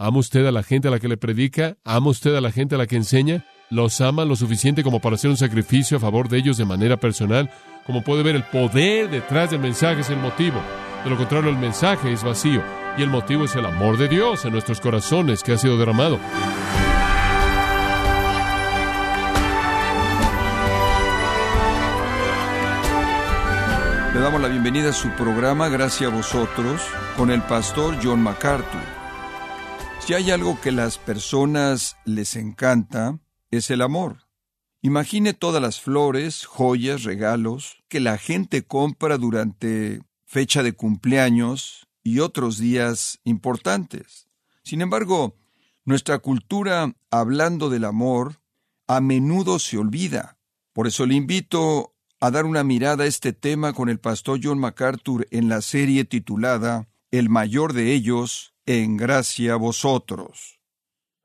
¿Ama usted a la gente a la que le predica? ¿Ama usted a la gente a la que enseña? ¿Los ama lo suficiente como para hacer un sacrificio a favor de ellos de manera personal? Como puede ver, el poder detrás del mensaje es el motivo. De lo contrario, el mensaje es vacío. Y el motivo es el amor de Dios en nuestros corazones que ha sido derramado. Le damos la bienvenida a su programa Gracias a vosotros con el pastor John MacArthur. Si hay algo que las personas les encanta, es el amor. Imagine todas las flores, joyas, regalos que la gente compra durante fecha de cumpleaños y otros días importantes. Sin embargo, nuestra cultura, hablando del amor, a menudo se olvida. Por eso le invito a dar una mirada a este tema con el pastor John MacArthur en la serie titulada El mayor de ellos, en gracia a vosotros.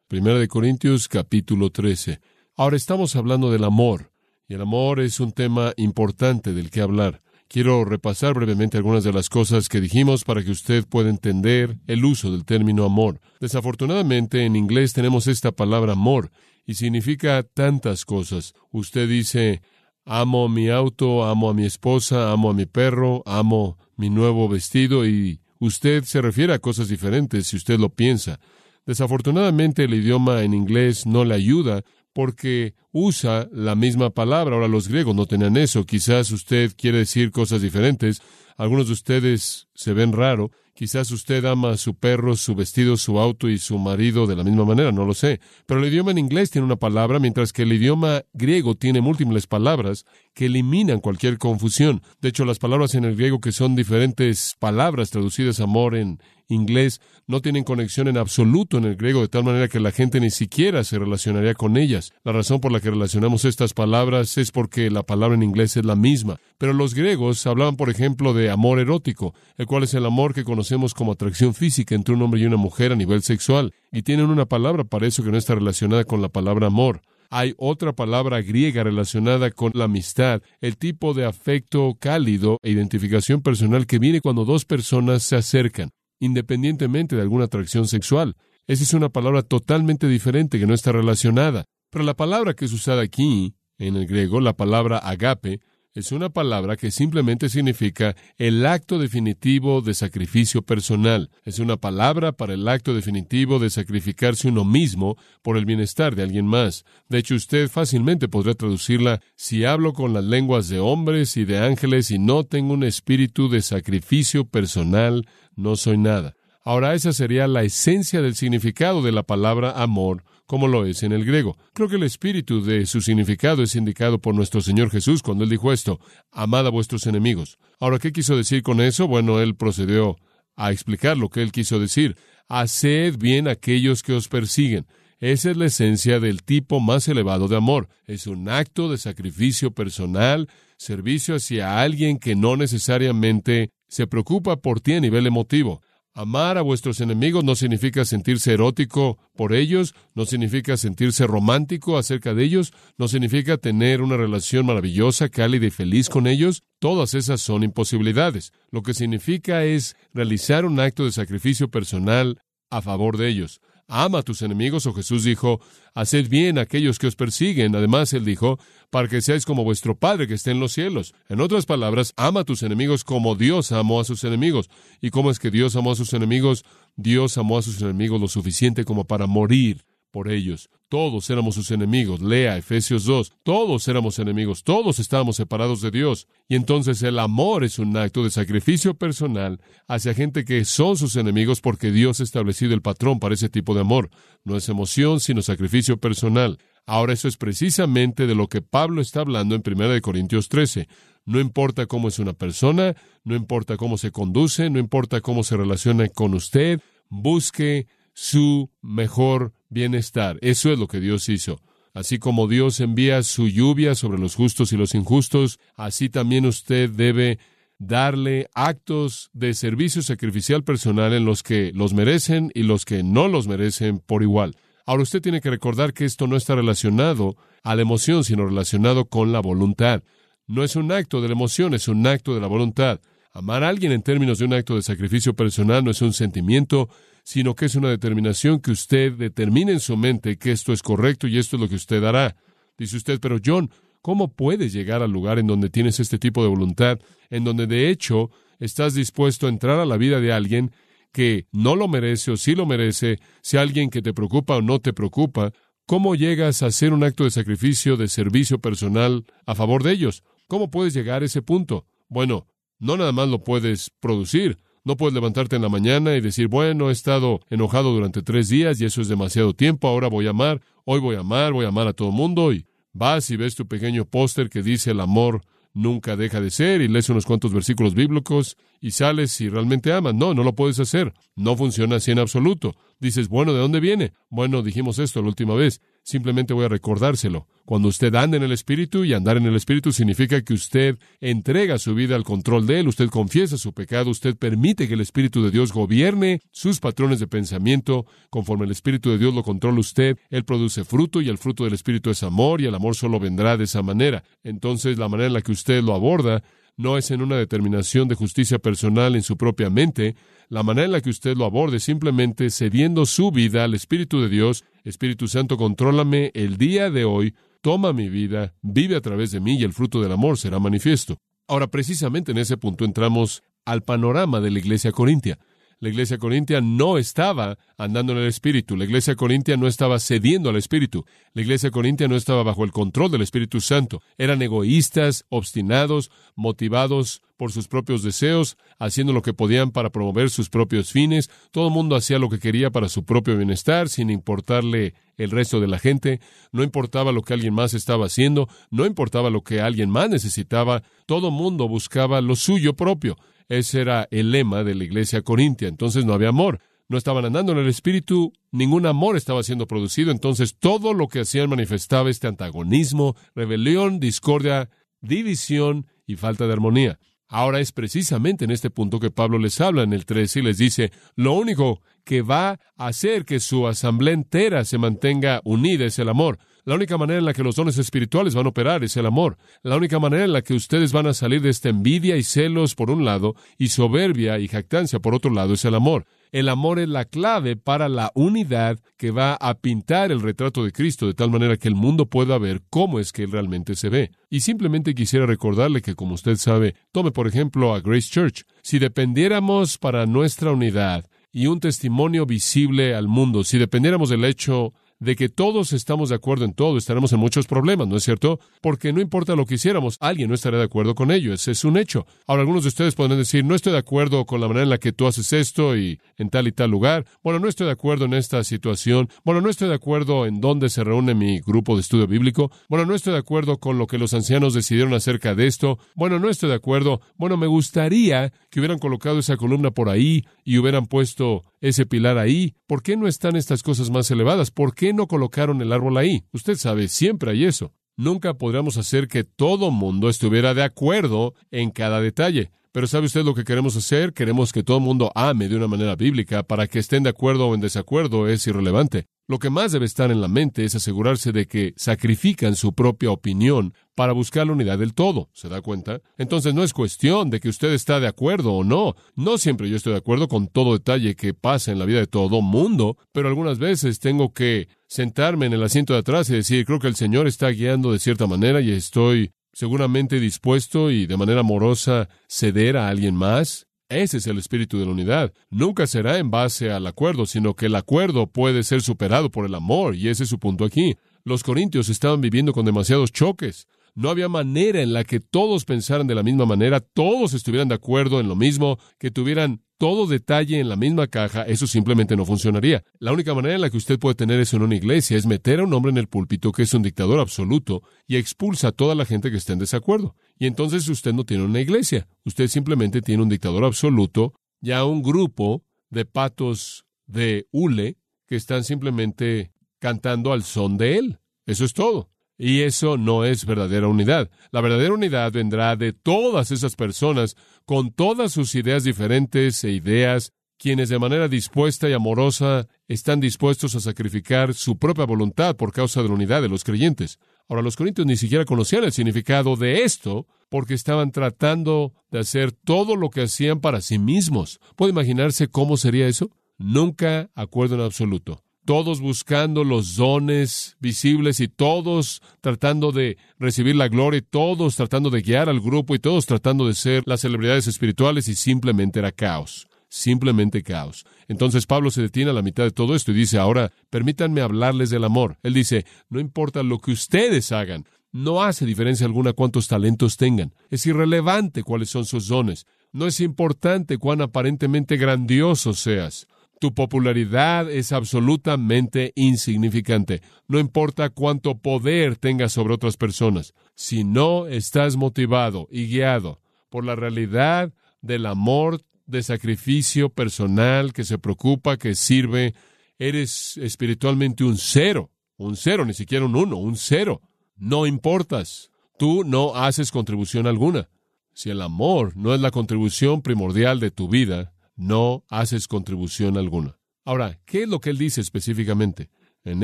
Primera de Corintios capítulo 13. Ahora estamos hablando del amor, y el amor es un tema importante del que hablar. Quiero repasar brevemente algunas de las cosas que dijimos para que usted pueda entender el uso del término amor. Desafortunadamente en inglés tenemos esta palabra amor y significa tantas cosas. Usted dice, amo mi auto, amo a mi esposa, amo a mi perro, amo mi nuevo vestido y usted se refiere a cosas diferentes si usted lo piensa. Desafortunadamente el idioma en inglés no le ayuda porque usa la misma palabra. Ahora los griegos no tenían eso. Quizás usted quiere decir cosas diferentes. Algunos de ustedes se ven raro. Quizás usted ama a su perro, su vestido, su auto y su marido de la misma manera, no lo sé. Pero el idioma en inglés tiene una palabra, mientras que el idioma griego tiene múltiples palabras que eliminan cualquier confusión. De hecho, las palabras en el griego que son diferentes palabras traducidas amor en inglés no tienen conexión en absoluto en el griego, de tal manera que la gente ni siquiera se relacionaría con ellas. La razón por la que relacionamos estas palabras es porque la palabra en inglés es la misma. Pero los griegos hablaban, por ejemplo, de amor erótico, el cual es el amor que conocemos como atracción física entre un hombre y una mujer a nivel sexual, y tienen una palabra para eso que no está relacionada con la palabra amor hay otra palabra griega relacionada con la amistad, el tipo de afecto cálido e identificación personal que viene cuando dos personas se acercan independientemente de alguna atracción sexual. Esa es una palabra totalmente diferente que no está relacionada. Pero la palabra que es usada aquí, en el griego, la palabra agape, es una palabra que simplemente significa el acto definitivo de sacrificio personal. Es una palabra para el acto definitivo de sacrificarse uno mismo por el bienestar de alguien más. De hecho, usted fácilmente podría traducirla si hablo con las lenguas de hombres y de ángeles y no tengo un espíritu de sacrificio personal, no soy nada. Ahora esa sería la esencia del significado de la palabra amor, como lo es en el griego. Creo que el espíritu de su significado es indicado por nuestro Señor Jesús cuando él dijo esto, amad a vuestros enemigos. Ahora, ¿qué quiso decir con eso? Bueno, él procedió a explicar lo que él quiso decir. Haced bien a aquellos que os persiguen. Esa es la esencia del tipo más elevado de amor. Es un acto de sacrificio personal, servicio hacia alguien que no necesariamente se preocupa por ti a nivel emotivo. Amar a vuestros enemigos no significa sentirse erótico por ellos, no significa sentirse romántico acerca de ellos, no significa tener una relación maravillosa, cálida y feliz con ellos. Todas esas son imposibilidades. Lo que significa es realizar un acto de sacrificio personal a favor de ellos ama a tus enemigos, o Jesús dijo, haced bien a aquellos que os persiguen. Además, él dijo, para que seáis como vuestro Padre que esté en los cielos. En otras palabras, ama a tus enemigos como Dios amó a sus enemigos. ¿Y cómo es que Dios amó a sus enemigos? Dios amó a sus enemigos lo suficiente como para morir por ellos. Todos éramos sus enemigos. Lea Efesios 2. Todos éramos enemigos. Todos estábamos separados de Dios. Y entonces el amor es un acto de sacrificio personal hacia gente que son sus enemigos porque Dios ha establecido el patrón para ese tipo de amor. No es emoción, sino sacrificio personal. Ahora eso es precisamente de lo que Pablo está hablando en 1 Corintios 13. No importa cómo es una persona, no importa cómo se conduce, no importa cómo se relaciona con usted, busque su mejor bienestar. Eso es lo que Dios hizo. Así como Dios envía su lluvia sobre los justos y los injustos, así también usted debe darle actos de servicio sacrificial personal en los que los merecen y los que no los merecen por igual. Ahora usted tiene que recordar que esto no está relacionado a la emoción, sino relacionado con la voluntad. No es un acto de la emoción, es un acto de la voluntad. Amar a alguien en términos de un acto de sacrificio personal no es un sentimiento, sino que es una determinación que usted determina en su mente que esto es correcto y esto es lo que usted hará. Dice usted, pero John, ¿cómo puedes llegar al lugar en donde tienes este tipo de voluntad, en donde de hecho estás dispuesto a entrar a la vida de alguien que no lo merece o sí lo merece, si alguien que te preocupa o no te preocupa, ¿cómo llegas a hacer un acto de sacrificio, de servicio personal a favor de ellos? ¿Cómo puedes llegar a ese punto? Bueno, no nada más lo puedes producir. No puedes levantarte en la mañana y decir, bueno, he estado enojado durante tres días y eso es demasiado tiempo, ahora voy a amar, hoy voy a amar, voy a amar a todo el mundo y vas y ves tu pequeño póster que dice el amor nunca deja de ser y lees unos cuantos versículos bíblicos y sales y realmente amas. No, no lo puedes hacer. No funciona así en absoluto. Dices, bueno, ¿de dónde viene? Bueno, dijimos esto la última vez. Simplemente voy a recordárselo. Cuando usted anda en el Espíritu, y andar en el Espíritu significa que usted entrega su vida al control de Él, usted confiesa su pecado, usted permite que el Espíritu de Dios gobierne sus patrones de pensamiento, conforme el Espíritu de Dios lo controla usted, Él produce fruto y el fruto del Espíritu es amor y el amor solo vendrá de esa manera. Entonces la manera en la que usted lo aborda no es en una determinación de justicia personal en su propia mente, la manera en la que usted lo aborde simplemente cediendo su vida al Espíritu de Dios, Espíritu Santo, contrólame el día de hoy, toma mi vida, vive a través de mí y el fruto del amor será manifiesto. Ahora, precisamente en ese punto entramos al panorama de la iglesia corintia. La iglesia corintia no estaba andando en el Espíritu. La iglesia corintia no estaba cediendo al Espíritu. La iglesia corintia no estaba bajo el control del Espíritu Santo. Eran egoístas, obstinados, motivados por sus propios deseos, haciendo lo que podían para promover sus propios fines. Todo el mundo hacía lo que quería para su propio bienestar, sin importarle el resto de la gente. No importaba lo que alguien más estaba haciendo, no importaba lo que alguien más necesitaba. Todo el mundo buscaba lo suyo propio. Ese era el lema de la iglesia corintia. Entonces no había amor. No estaban andando en el Espíritu, ningún amor estaba siendo producido. Entonces todo lo que hacían manifestaba este antagonismo, rebelión, discordia, división y falta de armonía. Ahora es precisamente en este punto que Pablo les habla en el 13 y les dice, lo único que va a hacer que su asamblea entera se mantenga unida es el amor. La única manera en la que los dones espirituales van a operar es el amor. La única manera en la que ustedes van a salir de esta envidia y celos por un lado y soberbia y jactancia por otro lado es el amor. El amor es la clave para la unidad que va a pintar el retrato de Cristo de tal manera que el mundo pueda ver cómo es que Él realmente se ve. Y simplemente quisiera recordarle que, como usted sabe, tome por ejemplo a Grace Church. Si dependiéramos para nuestra unidad y un testimonio visible al mundo, si dependiéramos del hecho de que todos estamos de acuerdo en todo, estaremos en muchos problemas, ¿no es cierto? Porque no importa lo que hiciéramos, alguien no estará de acuerdo con ello, ese es un hecho. Ahora, algunos de ustedes podrán decir, no estoy de acuerdo con la manera en la que tú haces esto y en tal y tal lugar, bueno, no estoy de acuerdo en esta situación, bueno, no estoy de acuerdo en dónde se reúne mi grupo de estudio bíblico, bueno, no estoy de acuerdo con lo que los ancianos decidieron acerca de esto, bueno, no estoy de acuerdo, bueno, me gustaría que hubieran colocado esa columna por ahí y hubieran puesto ese pilar ahí? ¿Por qué no están estas cosas más elevadas? ¿Por qué no colocaron el árbol ahí? Usted sabe, siempre hay eso. Nunca podríamos hacer que todo mundo estuviera de acuerdo en cada detalle. Pero ¿sabe usted lo que queremos hacer? Queremos que todo el mundo ame de una manera bíblica. Para que estén de acuerdo o en desacuerdo es irrelevante. Lo que más debe estar en la mente es asegurarse de que sacrifican su propia opinión para buscar la unidad del todo. ¿Se da cuenta? Entonces no es cuestión de que usted está de acuerdo o no. No siempre yo estoy de acuerdo con todo detalle que pasa en la vida de todo mundo, pero algunas veces tengo que sentarme en el asiento de atrás y decir, creo que el Señor está guiando de cierta manera y estoy seguramente dispuesto y de manera amorosa ceder a alguien más. Ese es el espíritu de la unidad. Nunca será en base al acuerdo, sino que el acuerdo puede ser superado por el amor, y ese es su punto aquí. Los corintios estaban viviendo con demasiados choques. No había manera en la que todos pensaran de la misma manera, todos estuvieran de acuerdo en lo mismo, que tuvieran todo detalle en la misma caja, eso simplemente no funcionaría. La única manera en la que usted puede tener eso en una iglesia es meter a un hombre en el púlpito que es un dictador absoluto y expulsa a toda la gente que esté en desacuerdo. Y entonces usted no tiene una iglesia, usted simplemente tiene un dictador absoluto y a un grupo de patos de hule que están simplemente cantando al son de él. Eso es todo. Y eso no es verdadera unidad. La verdadera unidad vendrá de todas esas personas con todas sus ideas diferentes e ideas, quienes de manera dispuesta y amorosa están dispuestos a sacrificar su propia voluntad por causa de la unidad de los creyentes. Ahora, los corintios ni siquiera conocían el significado de esto porque estaban tratando de hacer todo lo que hacían para sí mismos. ¿Puede imaginarse cómo sería eso? Nunca acuerdo en absoluto. Todos buscando los dones visibles y todos tratando de recibir la gloria, y todos tratando de guiar al grupo y todos tratando de ser las celebridades espirituales y simplemente era caos simplemente caos. Entonces Pablo se detiene a la mitad de todo esto y dice, ahora permítanme hablarles del amor. Él dice, no importa lo que ustedes hagan, no hace diferencia alguna cuántos talentos tengan, es irrelevante cuáles son sus dones, no es importante cuán aparentemente grandioso seas. Tu popularidad es absolutamente insignificante. No importa cuánto poder tengas sobre otras personas. Si no estás motivado y guiado por la realidad del amor de sacrificio personal, que se preocupa, que sirve, eres espiritualmente un cero, un cero, ni siquiera un uno, un cero. No importas. Tú no haces contribución alguna. Si el amor no es la contribución primordial de tu vida, no haces contribución alguna. Ahora, ¿qué es lo que él dice específicamente? En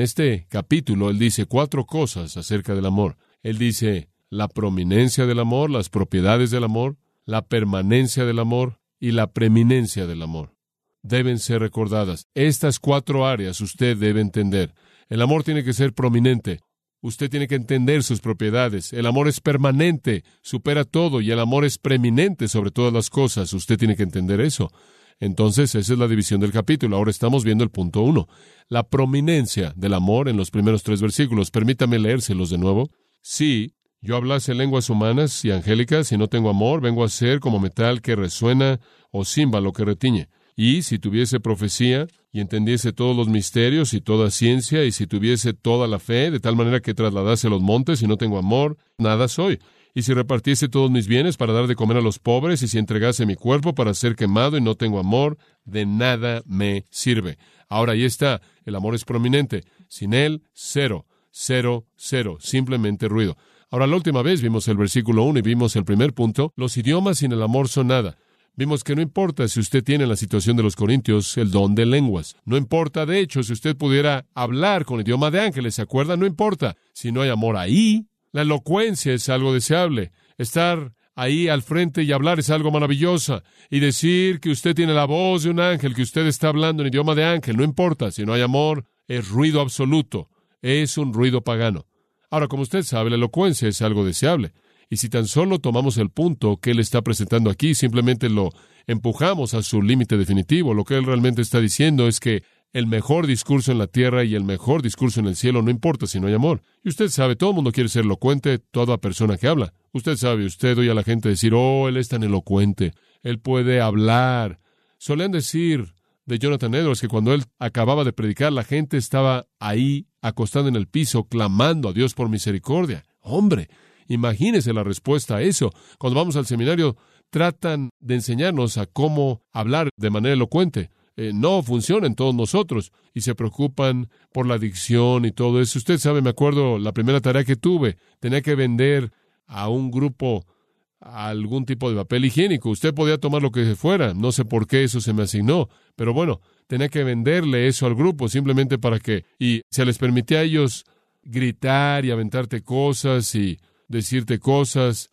este capítulo él dice cuatro cosas acerca del amor. Él dice la prominencia del amor, las propiedades del amor, la permanencia del amor, y la preeminencia del amor. Deben ser recordadas. Estas cuatro áreas usted debe entender. El amor tiene que ser prominente. Usted tiene que entender sus propiedades. El amor es permanente, supera todo, y el amor es preeminente sobre todas las cosas. Usted tiene que entender eso. Entonces, esa es la división del capítulo. Ahora estamos viendo el punto uno. La prominencia del amor en los primeros tres versículos. Permítame leérselos de nuevo. Sí, yo hablase lenguas humanas y angélicas y no tengo amor, vengo a ser como metal que resuena o címbalo que retiñe. Y si tuviese profecía y entendiese todos los misterios y toda ciencia, y si tuviese toda la fe, de tal manera que trasladase los montes y no tengo amor, nada soy. Y si repartiese todos mis bienes para dar de comer a los pobres, y si entregase mi cuerpo para ser quemado y no tengo amor, de nada me sirve. Ahora ahí está, el amor es prominente. Sin él, cero, cero, cero, simplemente ruido. Ahora, la última vez vimos el versículo 1 y vimos el primer punto. Los idiomas sin el amor son nada. Vimos que no importa si usted tiene en la situación de los corintios el don de lenguas. No importa, de hecho, si usted pudiera hablar con idioma de ángeles, ¿se acuerda? No importa. Si no hay amor ahí, la elocuencia es algo deseable. Estar ahí al frente y hablar es algo maravilloso. Y decir que usted tiene la voz de un ángel, que usted está hablando en idioma de ángel, no importa. Si no hay amor, es ruido absoluto. Es un ruido pagano. Ahora, como usted sabe, la elocuencia es algo deseable. Y si tan solo tomamos el punto que él está presentando aquí, simplemente lo empujamos a su límite definitivo, lo que él realmente está diciendo es que el mejor discurso en la tierra y el mejor discurso en el cielo no importa si no hay amor. Y usted sabe, todo el mundo quiere ser elocuente, toda persona que habla. Usted sabe, usted oye a la gente decir, oh, él es tan elocuente, él puede hablar. Solían decir de Jonathan Edwards que cuando él acababa de predicar, la gente estaba ahí acostada en el piso, clamando a Dios por misericordia. Hombre, imagínese la respuesta a eso. Cuando vamos al seminario, tratan de enseñarnos a cómo hablar de manera elocuente. Eh, no funciona en todos nosotros y se preocupan por la adicción y todo eso. Usted sabe, me acuerdo la primera tarea que tuve, tenía que vender a un grupo algún tipo de papel higiénico. Usted podía tomar lo que fuera. No sé por qué eso se me asignó. Pero bueno, tenía que venderle eso al grupo simplemente para que... Y se les permitía a ellos gritar y aventarte cosas y decirte cosas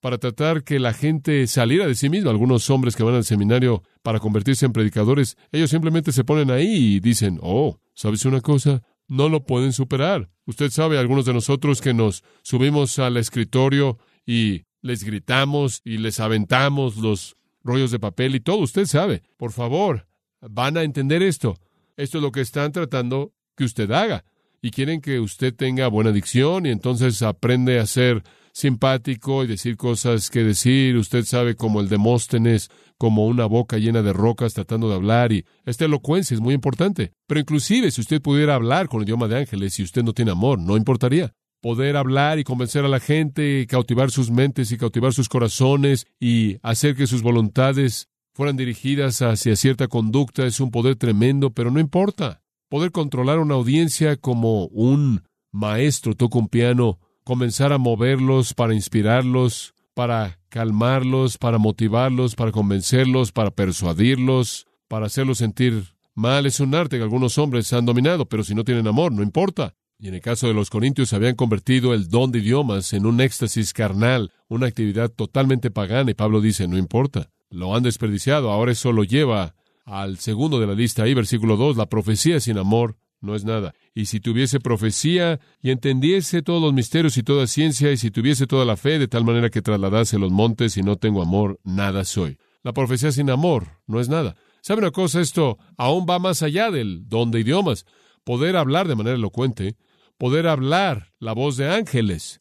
para tratar que la gente saliera de sí misma. Algunos hombres que van al seminario para convertirse en predicadores, ellos simplemente se ponen ahí y dicen, oh, ¿sabes una cosa? No lo pueden superar. Usted sabe, algunos de nosotros que nos subimos al escritorio y les gritamos y les aventamos los rollos de papel y todo. Usted sabe, por favor, van a entender esto. Esto es lo que están tratando que usted haga. Y quieren que usted tenga buena dicción y entonces aprende a ser simpático y decir cosas que decir. Usted sabe como el Demóstenes, como una boca llena de rocas tratando de hablar y esta elocuencia es muy importante. Pero inclusive si usted pudiera hablar con el idioma de ángeles y usted no tiene amor, no importaría poder hablar y convencer a la gente, y cautivar sus mentes y cautivar sus corazones y hacer que sus voluntades fueran dirigidas hacia cierta conducta es un poder tremendo, pero no importa. Poder controlar una audiencia como un maestro toca un piano, comenzar a moverlos para inspirarlos, para calmarlos, para motivarlos, para convencerlos, para persuadirlos, para hacerlos sentir mal es un arte que algunos hombres han dominado, pero si no tienen amor, no importa. Y en el caso de los corintios habían convertido el don de idiomas en un éxtasis carnal, una actividad totalmente pagana, y Pablo dice, no importa, lo han desperdiciado, ahora eso lo lleva al segundo de la lista ahí, versículo 2, la profecía sin amor no es nada. Y si tuviese profecía y entendiese todos los misterios y toda ciencia, y si tuviese toda la fe de tal manera que trasladase los montes y no tengo amor, nada soy. La profecía sin amor no es nada. ¿Sabe una cosa? Esto aún va más allá del don de idiomas. Poder hablar de manera elocuente, poder hablar la voz de ángeles,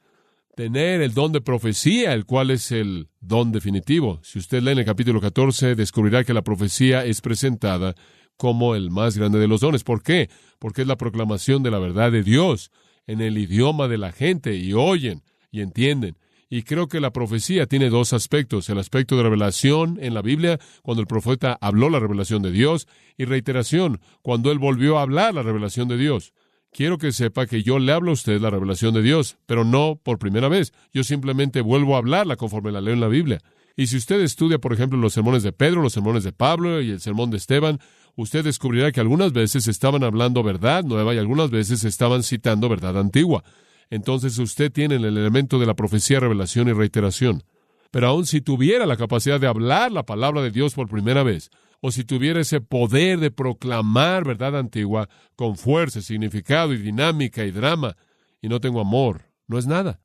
tener el don de profecía, el cual es el don definitivo. Si usted lee en el capítulo 14, descubrirá que la profecía es presentada como el más grande de los dones. ¿Por qué? Porque es la proclamación de la verdad de Dios en el idioma de la gente y oyen y entienden. Y creo que la profecía tiene dos aspectos. El aspecto de revelación en la Biblia, cuando el profeta habló la revelación de Dios, y reiteración, cuando él volvió a hablar la revelación de Dios. Quiero que sepa que yo le hablo a usted la revelación de Dios, pero no por primera vez. Yo simplemente vuelvo a hablarla conforme la leo en la Biblia. Y si usted estudia, por ejemplo, los sermones de Pedro, los sermones de Pablo y el sermón de Esteban, usted descubrirá que algunas veces estaban hablando verdad nueva y algunas veces estaban citando verdad antigua. Entonces usted tiene el elemento de la profecía, revelación y reiteración. Pero aun si tuviera la capacidad de hablar la palabra de Dios por primera vez, o si tuviera ese poder de proclamar verdad antigua con fuerza, significado y dinámica y drama, y no tengo amor, no es nada.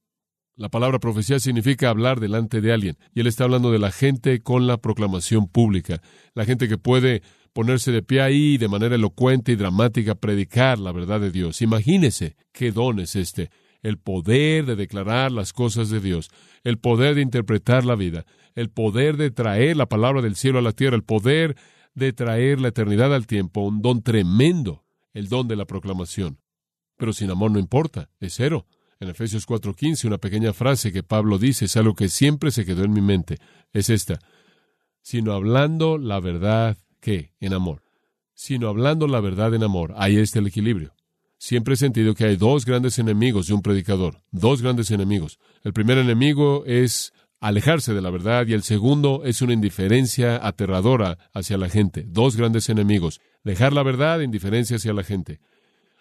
La palabra profecía significa hablar delante de alguien, y él está hablando de la gente con la proclamación pública, la gente que puede ponerse de pie ahí de manera elocuente y dramática predicar la verdad de Dios. Imagínese qué don es este, el poder de declarar las cosas de Dios, el poder de interpretar la vida, el poder de traer la palabra del cielo a la tierra, el poder de traer la eternidad al tiempo, un don tremendo, el don de la proclamación. Pero sin amor no importa, es cero. En Efesios 4:15, una pequeña frase que Pablo dice es algo que siempre se quedó en mi mente. Es esta. Sino hablando la verdad, ¿qué? En amor. Sino hablando la verdad en amor. Ahí está el equilibrio. Siempre he sentido que hay dos grandes enemigos de un predicador. Dos grandes enemigos. El primer enemigo es alejarse de la verdad y el segundo es una indiferencia aterradora hacia la gente. Dos grandes enemigos. Dejar la verdad e indiferencia hacia la gente.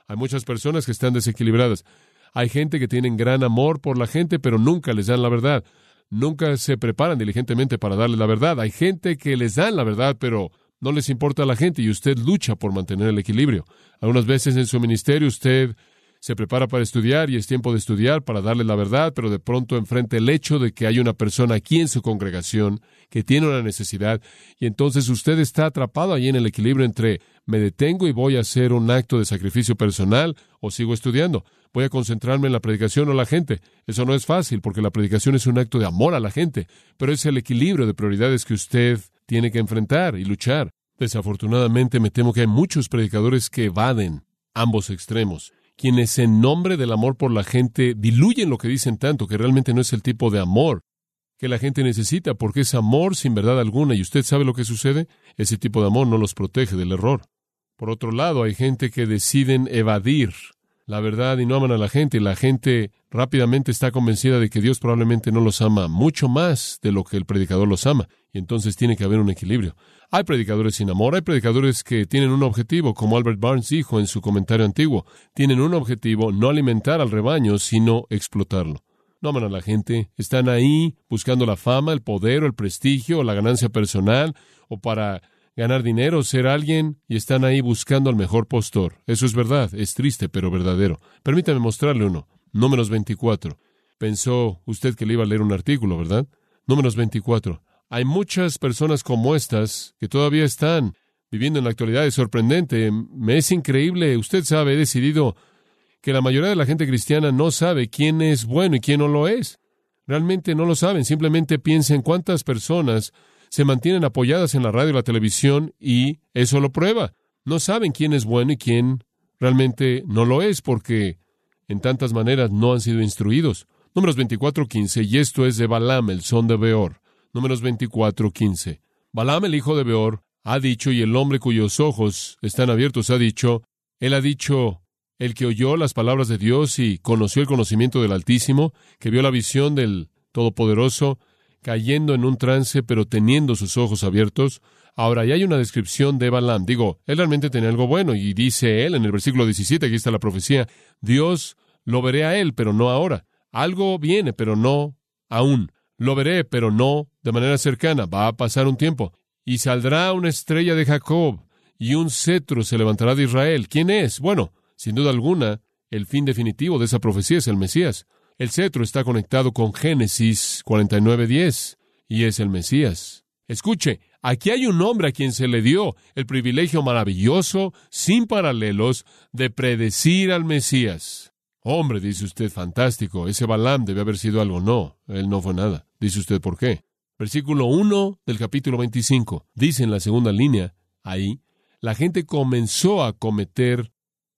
Hay muchas personas que están desequilibradas. Hay gente que tienen gran amor por la gente, pero nunca les dan la verdad. Nunca se preparan diligentemente para darle la verdad. Hay gente que les dan la verdad, pero no les importa a la gente y usted lucha por mantener el equilibrio. Algunas veces en su ministerio usted se prepara para estudiar y es tiempo de estudiar para darle la verdad, pero de pronto enfrenta el hecho de que hay una persona aquí en su congregación que tiene una necesidad y entonces usted está atrapado ahí en el equilibrio entre me detengo y voy a hacer un acto de sacrificio personal o sigo estudiando. Voy a concentrarme en la predicación o la gente. Eso no es fácil porque la predicación es un acto de amor a la gente, pero es el equilibrio de prioridades que usted tiene que enfrentar y luchar. Desafortunadamente me temo que hay muchos predicadores que evaden ambos extremos quienes en nombre del amor por la gente diluyen lo que dicen tanto, que realmente no es el tipo de amor que la gente necesita, porque es amor sin verdad alguna. ¿Y usted sabe lo que sucede? Ese tipo de amor no los protege del error. Por otro lado, hay gente que deciden evadir la verdad y no aman a la gente, y la gente rápidamente está convencida de que Dios probablemente no los ama mucho más de lo que el predicador los ama, y entonces tiene que haber un equilibrio. Hay predicadores sin amor, hay predicadores que tienen un objetivo, como Albert Barnes dijo en su comentario antiguo, tienen un objetivo, no alimentar al rebaño, sino explotarlo. No aman a la gente, están ahí buscando la fama, el poder o el prestigio o la ganancia personal o para ganar dinero, ser alguien y están ahí buscando al mejor postor. Eso es verdad, es triste pero verdadero. Permítame mostrarle uno. Números 24. Pensó usted que le iba a leer un artículo, ¿verdad? Números 24. Hay muchas personas como estas que todavía están viviendo en la actualidad. Es sorprendente. Me es increíble. Usted sabe, he decidido que la mayoría de la gente cristiana no sabe quién es bueno y quién no lo es. Realmente no lo saben. Simplemente piensen cuántas personas se mantienen apoyadas en la radio y la televisión y eso lo prueba. No saben quién es bueno y quién realmente no lo es porque en tantas maneras no han sido instruidos. Números 24.15 y esto es de Balaam, el son de Beor. Números 24, 15. Balaam, el hijo de Beor, ha dicho, y el hombre cuyos ojos están abiertos ha dicho, él ha dicho, el que oyó las palabras de Dios y conoció el conocimiento del Altísimo, que vio la visión del Todopoderoso, cayendo en un trance, pero teniendo sus ojos abiertos. Ahora, ya hay una descripción de Balaam. Digo, él realmente tenía algo bueno, y dice él en el versículo 17, aquí está la profecía, Dios lo veré a él, pero no ahora. Algo viene, pero no aún. Lo veré, pero no de manera cercana. Va a pasar un tiempo. y saldrá una estrella de Jacob, y un cetro se levantará de Israel. ¿Quién es? Bueno, sin duda alguna, el fin definitivo de esa profecía es el Mesías. El cetro está conectado con Génesis 49:10 y es el Mesías. Escuche, aquí hay un hombre a quien se le dio el privilegio maravilloso, sin paralelos, de predecir al Mesías. Hombre, dice usted, fantástico, ese Balaam debe haber sido algo. No, él no fue nada. Dice usted por qué. Versículo 1 del capítulo 25. Dice en la segunda línea, ahí, la gente comenzó a cometer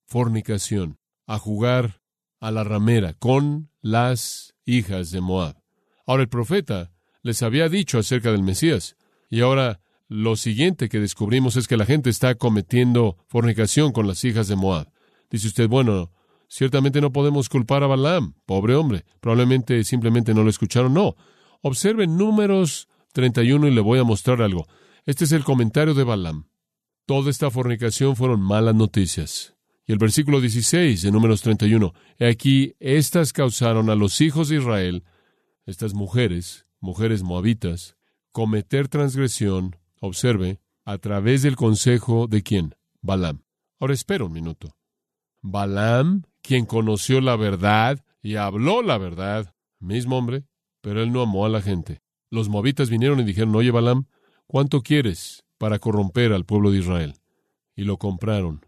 fornicación, a jugar a la ramera con las hijas de Moab. Ahora el profeta les había dicho acerca del Mesías, y ahora lo siguiente que descubrimos es que la gente está cometiendo fornicación con las hijas de Moab. Dice usted, bueno, ciertamente no podemos culpar a Balaam, pobre hombre, probablemente simplemente no lo escucharon, no. Observen números 31 y le voy a mostrar algo. Este es el comentario de Balaam. Toda esta fornicación fueron malas noticias. Y el versículo 16 de números 31. He aquí, estas causaron a los hijos de Israel, estas mujeres, mujeres moabitas, cometer transgresión, observe, a través del consejo de quién? Balaam. Ahora espera un minuto. Balaam, quien conoció la verdad y habló la verdad, mismo hombre, pero él no amó a la gente. Los moabitas vinieron y dijeron, oye Balaam, ¿cuánto quieres para corromper al pueblo de Israel? Y lo compraron.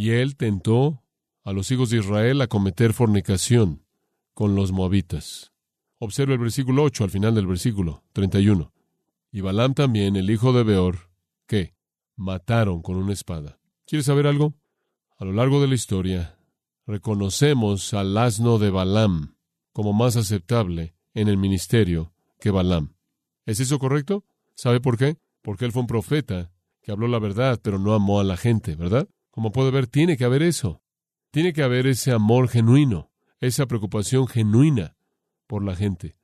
Y él tentó a los hijos de Israel a cometer fornicación con los moabitas. Observa el versículo 8 al final del versículo 31. Y Balaam también, el hijo de Beor, ¿qué? Mataron con una espada. ¿Quieres saber algo? A lo largo de la historia, reconocemos al asno de Balaam como más aceptable en el ministerio que Balaam. ¿Es eso correcto? ¿Sabe por qué? Porque él fue un profeta que habló la verdad, pero no amó a la gente, ¿verdad? Como puede ver, tiene que haber eso. Tiene que haber ese amor genuino, esa preocupación genuina por la gente.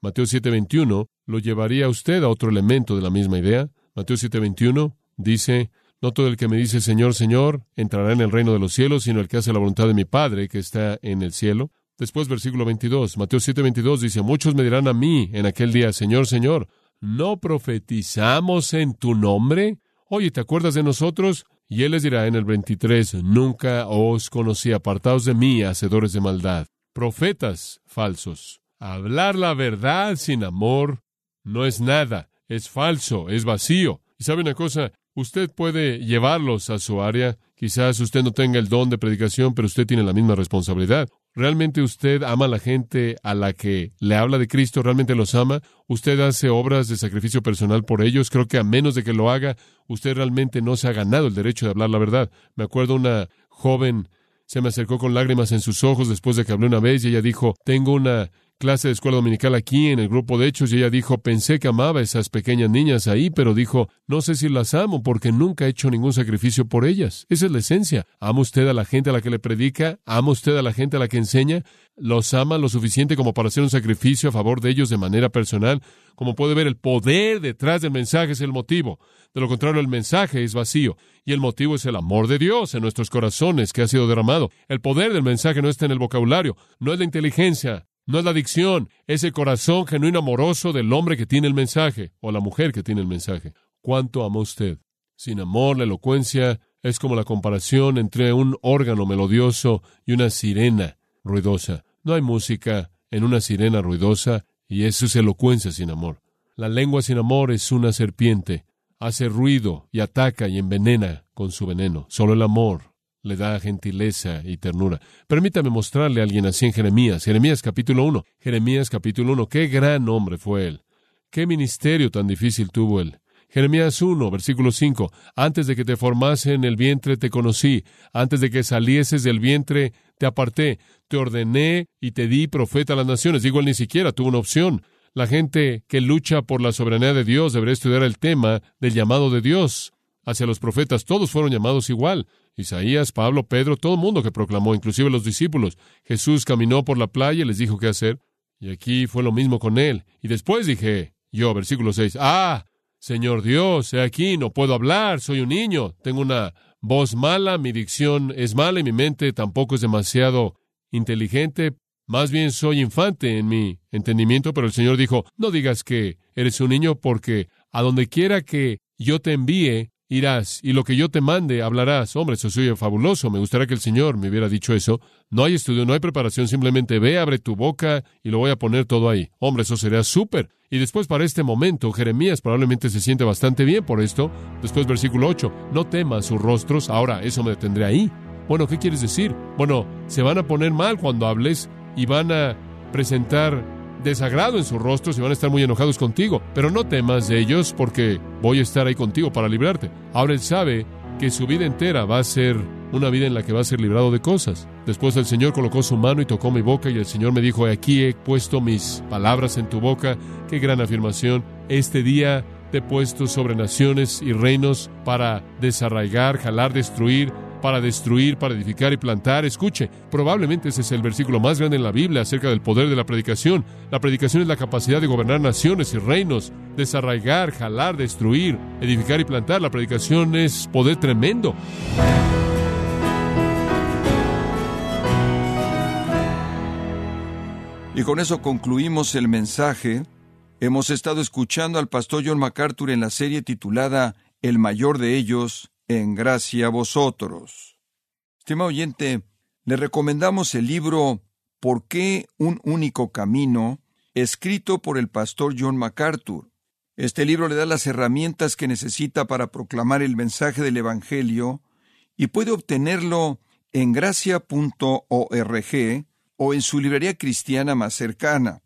Mateo 7:21 lo llevaría a usted a otro elemento de la misma idea. Mateo 7:21 dice, no todo el que me dice Señor, Señor, entrará en el reino de los cielos, sino el que hace la voluntad de mi Padre que está en el cielo. Después, versículo 22, Mateo 7:22 dice, muchos me dirán a mí en aquel día, Señor, Señor, ¿no profetizamos en tu nombre? Oye, ¿te acuerdas de nosotros? Y él les dirá en el 23, nunca os conocí, apartados de mí, hacedores de maldad, profetas falsos. Hablar la verdad sin amor no es nada, es falso, es vacío. Y sabe una cosa, usted puede llevarlos a su área, quizás usted no tenga el don de predicación, pero usted tiene la misma responsabilidad. ¿Realmente usted ama a la gente a la que le habla de Cristo? ¿Realmente los ama? ¿Usted hace obras de sacrificio personal por ellos? Creo que a menos de que lo haga, usted realmente no se ha ganado el derecho de hablar la verdad. Me acuerdo una joven se me acercó con lágrimas en sus ojos después de que hablé una vez y ella dijo, tengo una clase de escuela dominical aquí en el grupo de hechos y ella dijo, pensé que amaba a esas pequeñas niñas ahí, pero dijo, no sé si las amo porque nunca he hecho ningún sacrificio por ellas. Esa es la esencia. ¿Ama usted a la gente a la que le predica? ¿Ama usted a la gente a la que enseña? ¿Los ama lo suficiente como para hacer un sacrificio a favor de ellos de manera personal? Como puede ver, el poder detrás del mensaje es el motivo. De lo contrario, el mensaje es vacío. Y el motivo es el amor de Dios en nuestros corazones que ha sido derramado. El poder del mensaje no está en el vocabulario, no es la inteligencia, no es la adicción, es el corazón genuino amoroso del hombre que tiene el mensaje o la mujer que tiene el mensaje. ¿Cuánto ama usted? Sin amor, la elocuencia es como la comparación entre un órgano melodioso y una sirena ruidosa. No hay música en una sirena ruidosa y eso es elocuencia sin amor. La lengua sin amor es una serpiente. Hace ruido y ataca y envenena con su veneno. Solo el amor le da gentileza y ternura. Permítame mostrarle a alguien así en Jeremías. Jeremías capítulo 1. Jeremías capítulo 1. Qué gran hombre fue él. Qué ministerio tan difícil tuvo él. Jeremías 1, versículo 5. Antes de que te formase en el vientre te conocí. Antes de que salieses del vientre te aparté. Te ordené y te di profeta a las naciones. Digo, él ni siquiera tuvo una opción. La gente que lucha por la soberanía de Dios debería estudiar el tema del llamado de Dios hacia los profetas. Todos fueron llamados igual. Isaías, Pablo, Pedro, todo el mundo que proclamó, inclusive los discípulos. Jesús caminó por la playa y les dijo qué hacer. Y aquí fue lo mismo con él. Y después dije, yo, versículo 6, ah, Señor Dios, he aquí, no puedo hablar, soy un niño, tengo una voz mala, mi dicción es mala y mi mente tampoco es demasiado inteligente. Más bien soy infante en mi entendimiento, pero el Señor dijo, no digas que eres un niño porque a donde quiera que yo te envíe, irás, y lo que yo te mande, hablarás. Hombre, eso suyo fabuloso. Me gustaría que el Señor me hubiera dicho eso. No hay estudio, no hay preparación, simplemente ve, abre tu boca y lo voy a poner todo ahí. Hombre, eso sería súper. Y después para este momento, Jeremías probablemente se siente bastante bien por esto. Después versículo 8, no temas sus rostros. Ahora, eso me detendré ahí. Bueno, ¿qué quieres decir? Bueno, se van a poner mal cuando hables y van a presentar desagrado en sus rostros y van a estar muy enojados contigo. Pero no temas de ellos porque voy a estar ahí contigo para librarte. Ahora él sabe que su vida entera va a ser una vida en la que va a ser librado de cosas. Después el Señor colocó su mano y tocó mi boca y el Señor me dijo, aquí he puesto mis palabras en tu boca. Qué gran afirmación. Este día te he puesto sobre naciones y reinos para desarraigar, jalar, destruir, para destruir, para edificar y plantar. Escuche, probablemente ese es el versículo más grande en la Biblia acerca del poder de la predicación. La predicación es la capacidad de gobernar naciones y reinos, desarraigar, jalar, destruir, edificar y plantar. La predicación es poder tremendo. Y con eso concluimos el mensaje. Hemos estado escuchando al pastor John MacArthur en la serie titulada El mayor de ellos, en gracia a vosotros. Estimado oyente, le recomendamos el libro ¿Por qué un único camino? escrito por el pastor John MacArthur. Este libro le da las herramientas que necesita para proclamar el mensaje del Evangelio y puede obtenerlo en gracia.org o en su librería cristiana más cercana.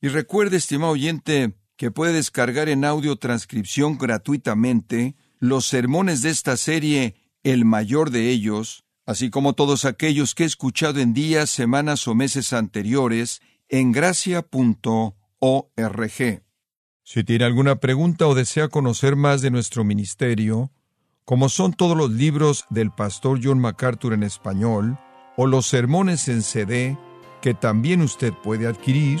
Y recuerde, estimado oyente, que puede descargar en audio transcripción gratuitamente los sermones de esta serie, el mayor de ellos, así como todos aquellos que he escuchado en días, semanas o meses anteriores, en gracia.org. Si tiene alguna pregunta o desea conocer más de nuestro ministerio, como son todos los libros del pastor John MacArthur en español, o los sermones en CD, que también usted puede adquirir,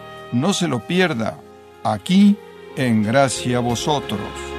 no se lo pierda, aquí en Gracia Vosotros.